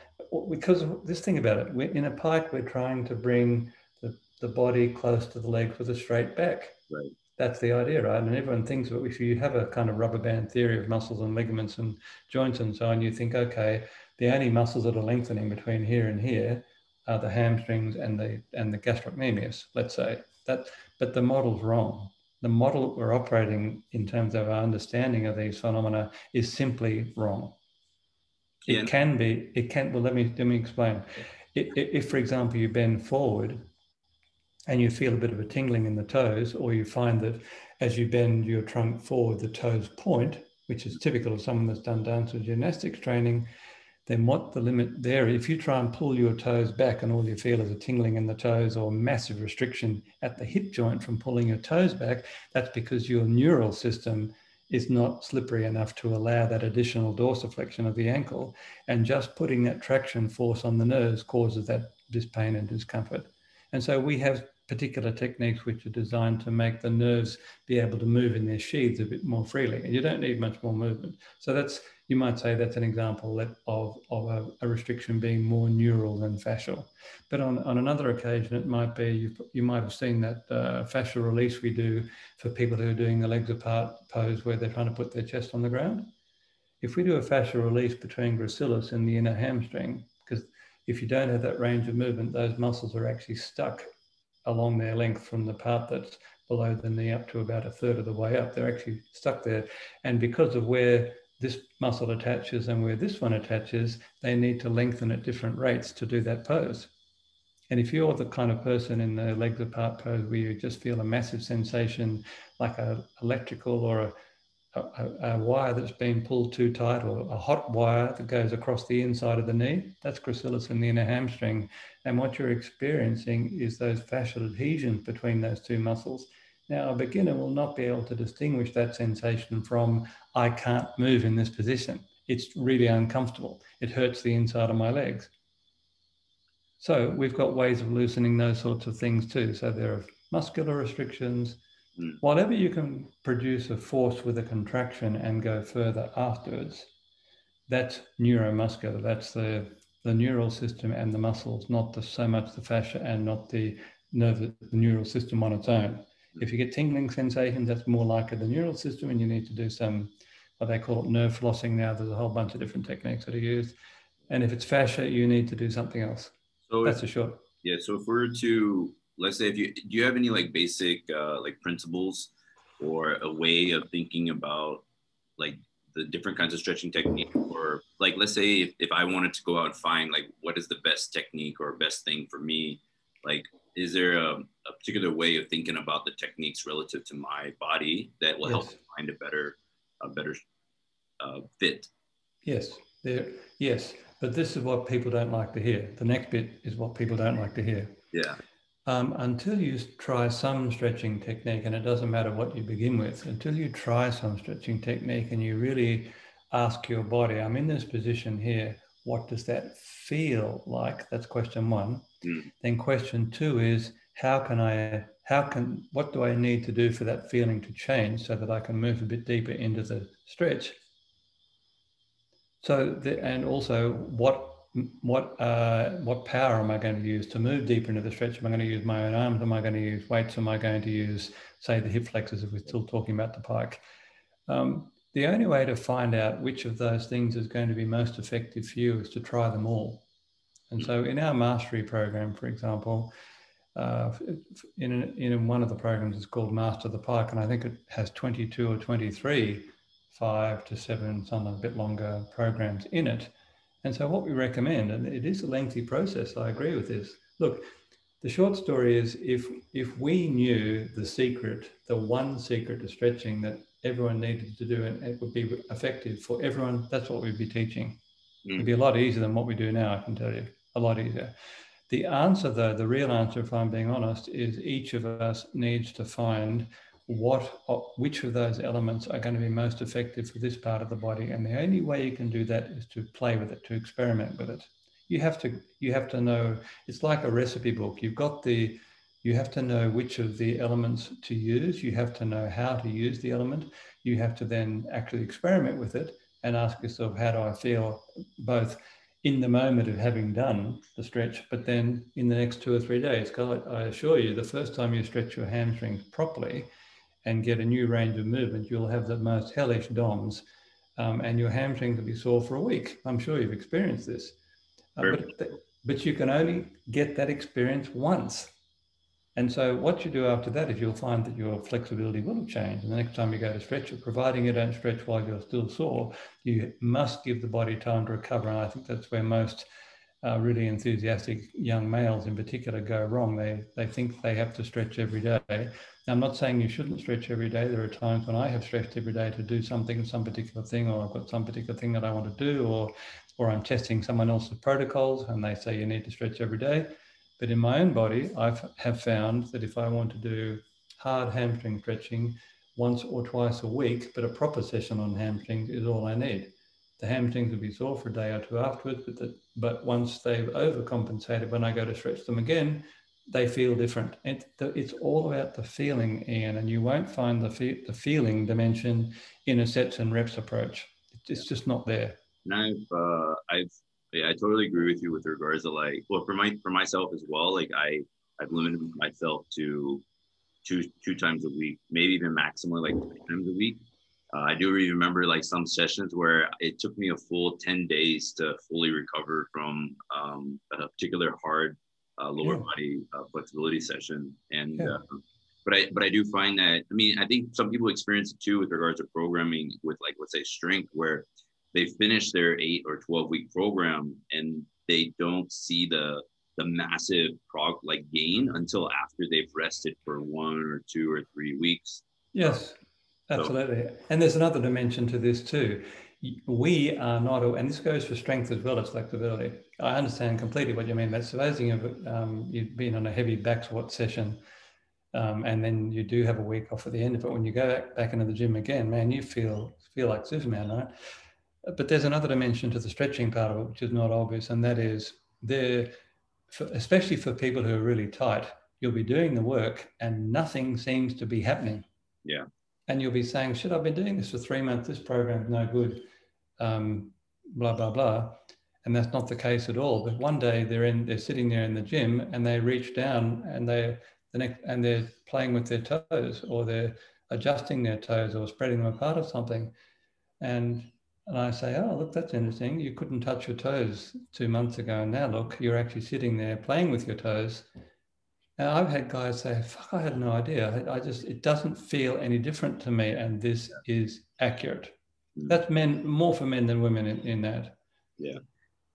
because this thing about it, we're in a pike, we're trying to bring the, the body close to the legs with a straight back. Right. That's the idea, right? And everyone thinks it. If you have a kind of rubber band theory of muscles and ligaments and joints and so on, you think, okay, the only muscles that are lengthening between here and here are the hamstrings and the and the gastrocnemius, let's say. That, but the model's wrong. The model we're operating in terms of our understanding of these phenomena is simply wrong. It can be, it can, well, let me, let me explain. If, if, for example, you bend forward and you feel a bit of a tingling in the toes, or you find that as you bend your trunk forward, the toes point, which is typical of someone that's done dance or gymnastics training, then what the limit there, if you try and pull your toes back and all you feel is a tingling in the toes or massive restriction at the hip joint from pulling your toes back, that's because your neural system is not slippery enough to allow that additional dorsiflexion of the ankle. And just putting that traction force on the nerves causes that this pain and discomfort. And so we have particular techniques which are designed to make the nerves be able to move in their sheaths a bit more freely. And you don't need much more movement. So that's you might say that's an example of, of a, a, restriction being more neural than fascial. But on, on another occasion, it might be, you, you might have seen that uh, fascial release we do for people who are doing the legs apart pose where they're trying to put their chest on the ground. If we do a fascial release between gracilis and the inner hamstring, because if you don't have that range of movement, those muscles are actually stuck along their length from the part that's below the knee up to about a third of the way up. They're actually stuck there. And because of where this muscle attaches and where this one attaches, they need to lengthen at different rates to do that pose. And if you're the kind of person in the legs apart pose where you just feel a massive sensation like a electrical or a, a, a, wire that's been pulled too tight or a hot wire that goes across the inside of the knee, that's gracilis in the inner hamstring. And what you're experiencing is those fascial adhesions between those two muscles. Now, a beginner will not be able to distinguish that sensation from I can't move in this position. It's really uncomfortable. It hurts the inside of my legs. So we've got ways of loosening those sorts of things too. So there are muscular restrictions. Mm. Whatever you can produce a force with a contraction and go further afterwards, that's neuromuscular. That's the, the neural system and the muscles, not the, so much the fascia and not the nerve, the neural system on its own. If you get tingling sensations, that's more like the neural system, and you need to do some what they call it nerve flossing now. There's a whole bunch of different techniques that are used. And if it's fascia, you need to do something else. So that's if, a short. Yeah. So if we're to let's say if you do you have any like basic uh, like principles or a way of thinking about like the different kinds of stretching technique or like let's say if, if I wanted to go out and find like what is the best technique or best thing for me, like is there a, a particular way of thinking about the techniques relative to my body that will yes. help find a better a better uh, fit. Yes, there. Yes, but this is what people don't like to hear. The next bit is what people don't like to hear. Yeah. Um, until you try some stretching technique, and it doesn't matter what you begin with, until you try some stretching technique and you really ask your body, I'm in this position here, what does that feel like? That's question one. Mm. Then question two is, how can I how can what do I need to do for that feeling to change so that I can move a bit deeper into the stretch? So, the, and also what what uh, what power am I going to use to move deeper into the stretch? Am I going to use my own arms? Am I going to use weights? Am I going to use, say, the hip flexors if we're still talking about the pike? Um, the only way to find out which of those things is going to be most effective for you is to try them all. And so, in our mastery program, for example, uh, in, in one of the programs, it's called Master the Pike, and I think it has 22 or 23, five to seven, some a bit longer programs in it and so, what we recommend, and it is a lengthy process, I agree with this. Look, the short story is if if we knew the secret, the one secret to stretching that everyone needed to do and it would be effective for everyone, that's what we'd be teaching. Mm. It'd be a lot easier than what we do now, I can tell you, a lot easier. The answer, though, the real answer, if I'm being honest, is each of us needs to find what uh, which of those elements are going to be most effective for this part of the body. And the only way you can do that is to play with it to experiment with it. You have to you have to know it's like a recipe book. You've got the you have to know which of the elements to use. You have to know how to use the element. You have to then actually experiment with it and ask yourself how do i feel both in the moment of having done the stretch but then in the next two or three days? Because I assure you the first time you stretch your hamstrings properly and get a new range of movement, you'll have the most hellish DOMs um, and your hamstrings will be sore for a week. I'm sure you've experienced this. Uh, but, but you can only get that experience once. And so what you do after that is you'll find that your flexibility will have changed. And the next time you go to stretch it, providing you don't stretch while you're still sore, you must give the body time to recover. And I think that's where most uh, really enthusiastic young males in particular go wrong. They, they think they have to stretch every day. Now, I'm not saying you shouldn't stretch every day. There are times when I have stretched every day to do something, some particular thing, or I've got some particular thing that I want to do, or, or I'm testing someone else's protocols and they say you need to stretch every day. But in my own body, I have found that if I want to do hard hamstring stretching once or twice a week, but a proper session on hamstrings is all I need the hamstrings will be sore for a day or two afterwards, but, the, but once they've overcompensated, when I go to stretch them again, they feel different. It, it's all about the feeling, Ian, and you won't find the, fe- the feeling dimension in a sets and reps approach. It's just not there. And I've, uh, I've, yeah, I totally agree with you with regards to like, well, for my, for myself as well, like I, I've limited myself to two, two times a week, maybe even maximally like three times a week uh, I do remember like some sessions where it took me a full 10 days to fully recover from um, a particular hard uh, lower yeah. body uh, flexibility session. And, yeah. Uh, but I, but I do find that, I mean, I think some people experience it too with regards to programming with like, let's say strength, where they finish their eight or 12 week program and they don't see the, the massive prog like gain until after they've rested for one or two or three weeks. Yes. Absolutely. So, and there's another dimension to this too. We are not, and this goes for strength as well as flexibility. I understand completely what you mean. But supposing you've, um, you've been on a heavy back squat session um, and then you do have a week off at the end of it. When you go back, back into the gym again, man, you feel feel like Superman, right? But there's another dimension to the stretching part of it, which is not obvious, and that is there, especially for people who are really tight, you'll be doing the work and nothing seems to be happening. Yeah and you'll be saying, "Shit, I've been doing this for three months. This program's no good." Um, blah blah blah, and that's not the case at all. But one day they're in, they're sitting there in the gym, and they reach down, and they the next, and they're playing with their toes, or they're adjusting their toes, or spreading them apart, or something, and and I say, oh, look, that's interesting. You couldn't touch your toes two months ago. And now look, you're actually sitting there playing with your toes and I've had guys say, fuck, I had no idea. I, just, it doesn't feel any different to me. And this is accurate. Mm. That's men, more for men than women in, in that. Yeah.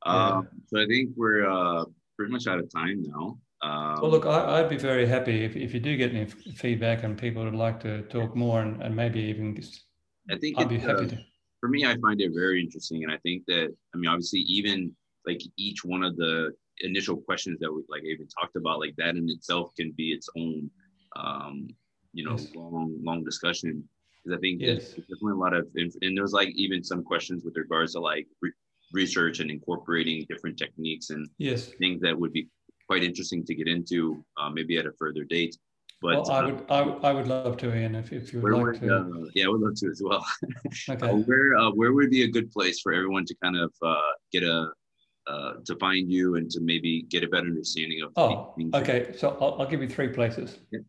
Um, so I think we're uh, pretty much out of time now. Um, well, look, I, would be very happy if, if you do get any feedback and people would like to talk more and, and maybe even just, I think I'd be happy uh, to. For me, I find it very interesting. And I think that, I mean, obviously, even like each one of the initial questions that we like even talked about, like that in itself can be its own, um, you know, yes. long long discussion. Because I think yes. there's definitely a lot of, and there's like even some questions with regards to like re- research and incorporating different techniques and yes. things that would be quite interesting to get into, uh, maybe at a further date. But well, I uh, would, I, I would love to, Ian, if, if you would like would, to. Uh, yeah, I would love to as well. okay. Uh, where uh, where would be a good place for everyone to kind of uh, get a uh, to find you and to maybe get a better understanding of? Oh, okay. So I'll, I'll, give you three places. Yeah.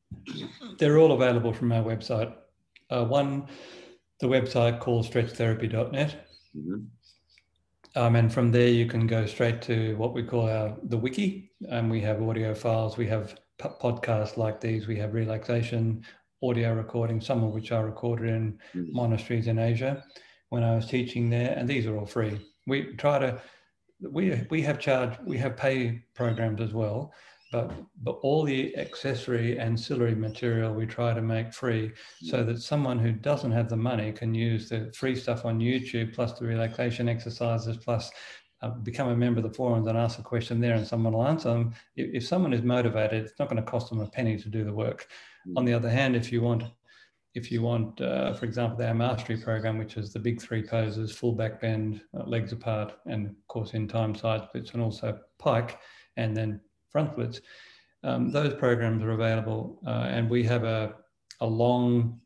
They're all available from our website. Uh, one, the website called stretchtherapy.net. Mm-hmm. Um, and from there, you can go straight to what we call our the wiki, and we have audio files. We have podcasts like these. We have relaxation audio recordings, some of which are recorded in mm-hmm. monasteries in Asia when I was teaching there, and these are all free. We try to we we have charge we have pay programs as well, but but all the accessory ancillary material we try to make free so mm-hmm. that someone who doesn't have the money can use the free stuff on YouTube plus the relaxation exercises plus uh, become a member of the forums and ask a question there and someone will answer them. If, if someone is motivated, it's not going to cost them a penny to do the work. Mm. On the other hand, if you want, if you want, uh, for example, our mastery program, which is the big three poses, full back bend, uh, legs apart, and of course in time side splits and also pike, and then front splits, um, those programs are available. Uh, and we have a, a long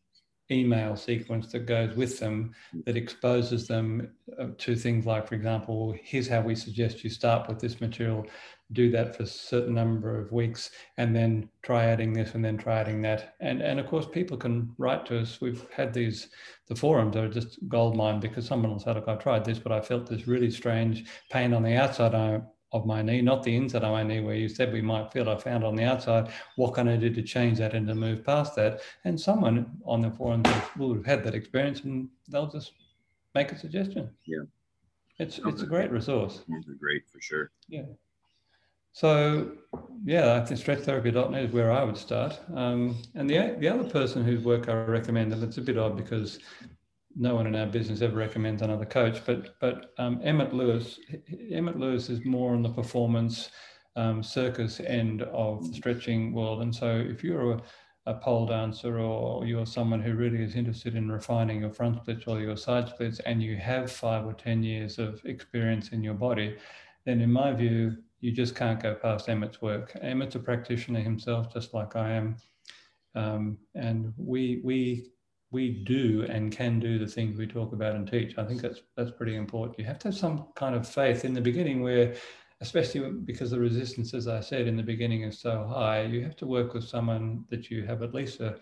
email sequence that goes with them that exposes them uh, to things like, for example, here's how we suggest you start with this material, do that for a certain number of weeks, and then try adding this and then try adding that. And, and of course, people can write to us. We've had these, the forums are just goldmine because someone will say, look, I tried this, but I felt this really strange pain on the outside of my knee, not the inside of my knee where you said we might feel I found on the outside. What can I do to change that and to move past that? And someone on the forum will have had that experience and they'll just make a suggestion. Yeah. It's it's a great resource. These are great for sure. Yeah. So yeah, I think stretchtherapy.net is where I would start. Um, and the the other person whose work I recommend, and it's a bit odd because no one in our business ever recommends another coach, but but um, Emmet Louis, Emmet Louis is more on the performance um, circus end of the stretching world. And so if you're a, a pole dancer or you're someone who really is interested in refining your front splits or your side splits, and you have five or ten years of experience in your body, then in my view, you just can't go past Emmet's work. Emmet's a practitioner himself, just like I am. Um, and we we we do and can do the things we talk about and teach. I think that's that's pretty important. You have to have some kind of faith in the beginning where especially because the resistance, as I said in the beginning, is so high, you have to work with someone that you have at least a,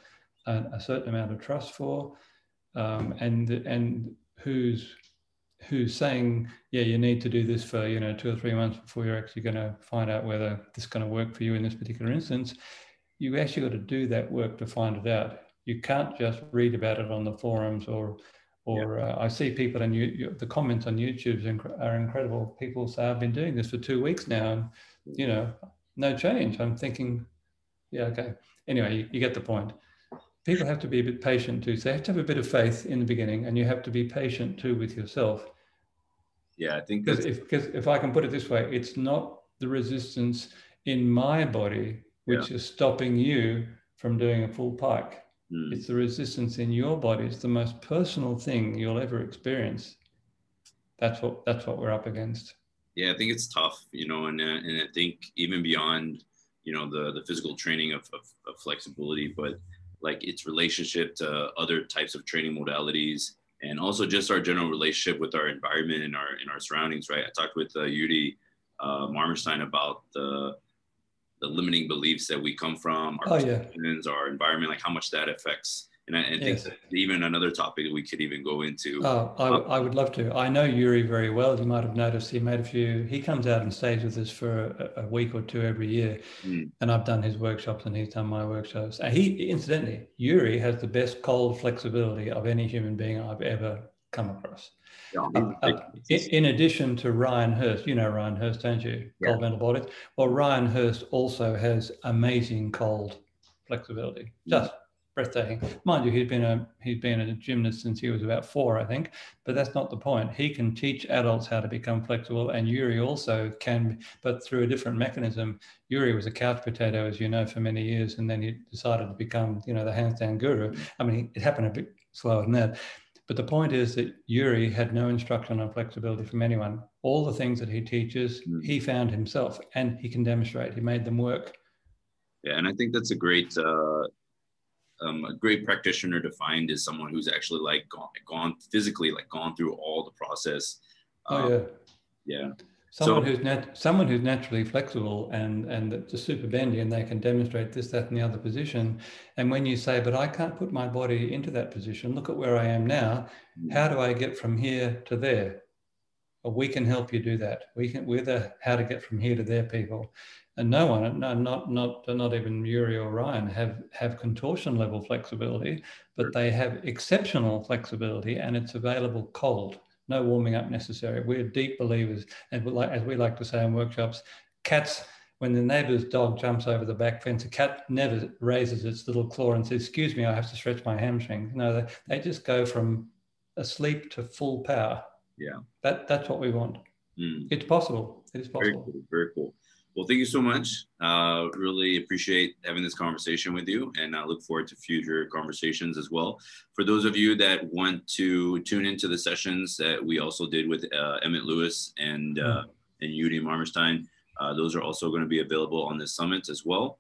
a, a certain amount of trust for, um, and and who's who's saying, yeah, you need to do this for you know two or three months before you're actually going to find out whether this is going to work for you in this particular instance. You actually got to do that work to find it out you can't just read about it on the forums or or yeah. uh, I see people and you, you, the comments on YouTube are incredible. People say I've been doing this for two weeks now, and you know, no change. I'm thinking, yeah, okay. Anyway, you, you get the point. People have to be a bit patient too. So they have to have a bit of faith in the beginning, and you have to be patient too with yourself. Yeah, I think because if, if I can put it this way, it's not the resistance in my body which yeah. is stopping you from doing a full pike Mm. It's the resistance in your body. It's the most personal thing you'll ever experience. That's what that's what we're up against. Yeah, I think it's tough, you know, and uh, and I think even beyond, you know, the the physical training of, of, of flexibility, but like its relationship to other types of training modalities, and also just our general relationship with our environment and our in our surroundings. Right. I talked with uh, Yuri uh, Marmerstein about the the limiting beliefs that we come from, our oh, yeah. our environment, like how much that affects. And I, I yes. think even another topic that we could even go into. Oh, I, um, I, would love to. I know Yuri very well. You might have noticed he made a few. He comes out and stays with us for a, a week or two every year, mm. and I've done his workshops and he's done my workshops. And he, incidentally, Yuri has the best cold flexibility of any human being I've ever come across. Yeah, uh, uh, in, in, addition to Ryan Hurst, you know Ryan Hurst, don't you? Yeah. Gold Medal Bodies. Well, Ryan Hurst also has amazing cold flexibility, just breathtaking. Mind you, he's been a he's been a gymnast since he was about four, I think. But that's not the point. He can teach adults how to become flexible, and Yuri also can, but through a different mechanism. Yuri was a couch potato, as you know, for many years, and then he decided to become, you know, the handstand guru. I mean, it happened a bit slower than that. But the point is that Yuri had no instruction on flexibility from anyone. All the things that he teaches, mm. he found himself and he can demonstrate. He made them work. Yeah, and I think that's a great uh, um, a great practitioner to find is someone who's actually like gone, gone physically like gone through all the process. Um, oh yeah, yeah. Someone so, who's nat- someone who's naturally flexible and and just super bendy, and they can demonstrate this, that, and the other position. And when you say, "But I can't put my body into that position. Look at where I am now. Mm. How do I get from here to there?" Well, we can help you do that. We can. We're the how to get from here to there people and no one, no, not not not even Yuri or Ryan have have contortion level flexibility, but they have exceptional flexibility, and it's available cold. No warming up necessary. We're deep believers, and as we like to say in workshops, cats. When the neighbour's dog jumps over the back fence, a cat never raises its little claw and says, "Excuse me, I have to stretch my hamstring." No, they, they just go from asleep to full power. Yeah, that that's what we want. Mm. It's possible. It is possible. Very cool. Very cool. Well, thank you so much. Uh, really appreciate having this conversation with you, and I look forward to future conversations as well. For those of you that want to tune into the sessions that we also did with uh, Emmet Louis and uh, and Yuri Marmerstein, uh, those are also going to be available on this summit as well.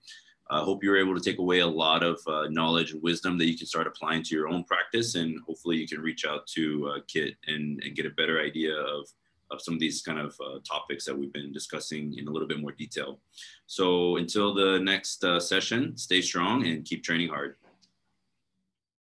I hope you're able to take away a lot of uh, knowledge and wisdom that you can start applying to your own practice, and hopefully you can reach out to uh, Kit and, and get a better idea of of some of these kind of uh, topics that we've been discussing in a little bit more detail. So until the next uh, session, stay strong and keep training hard.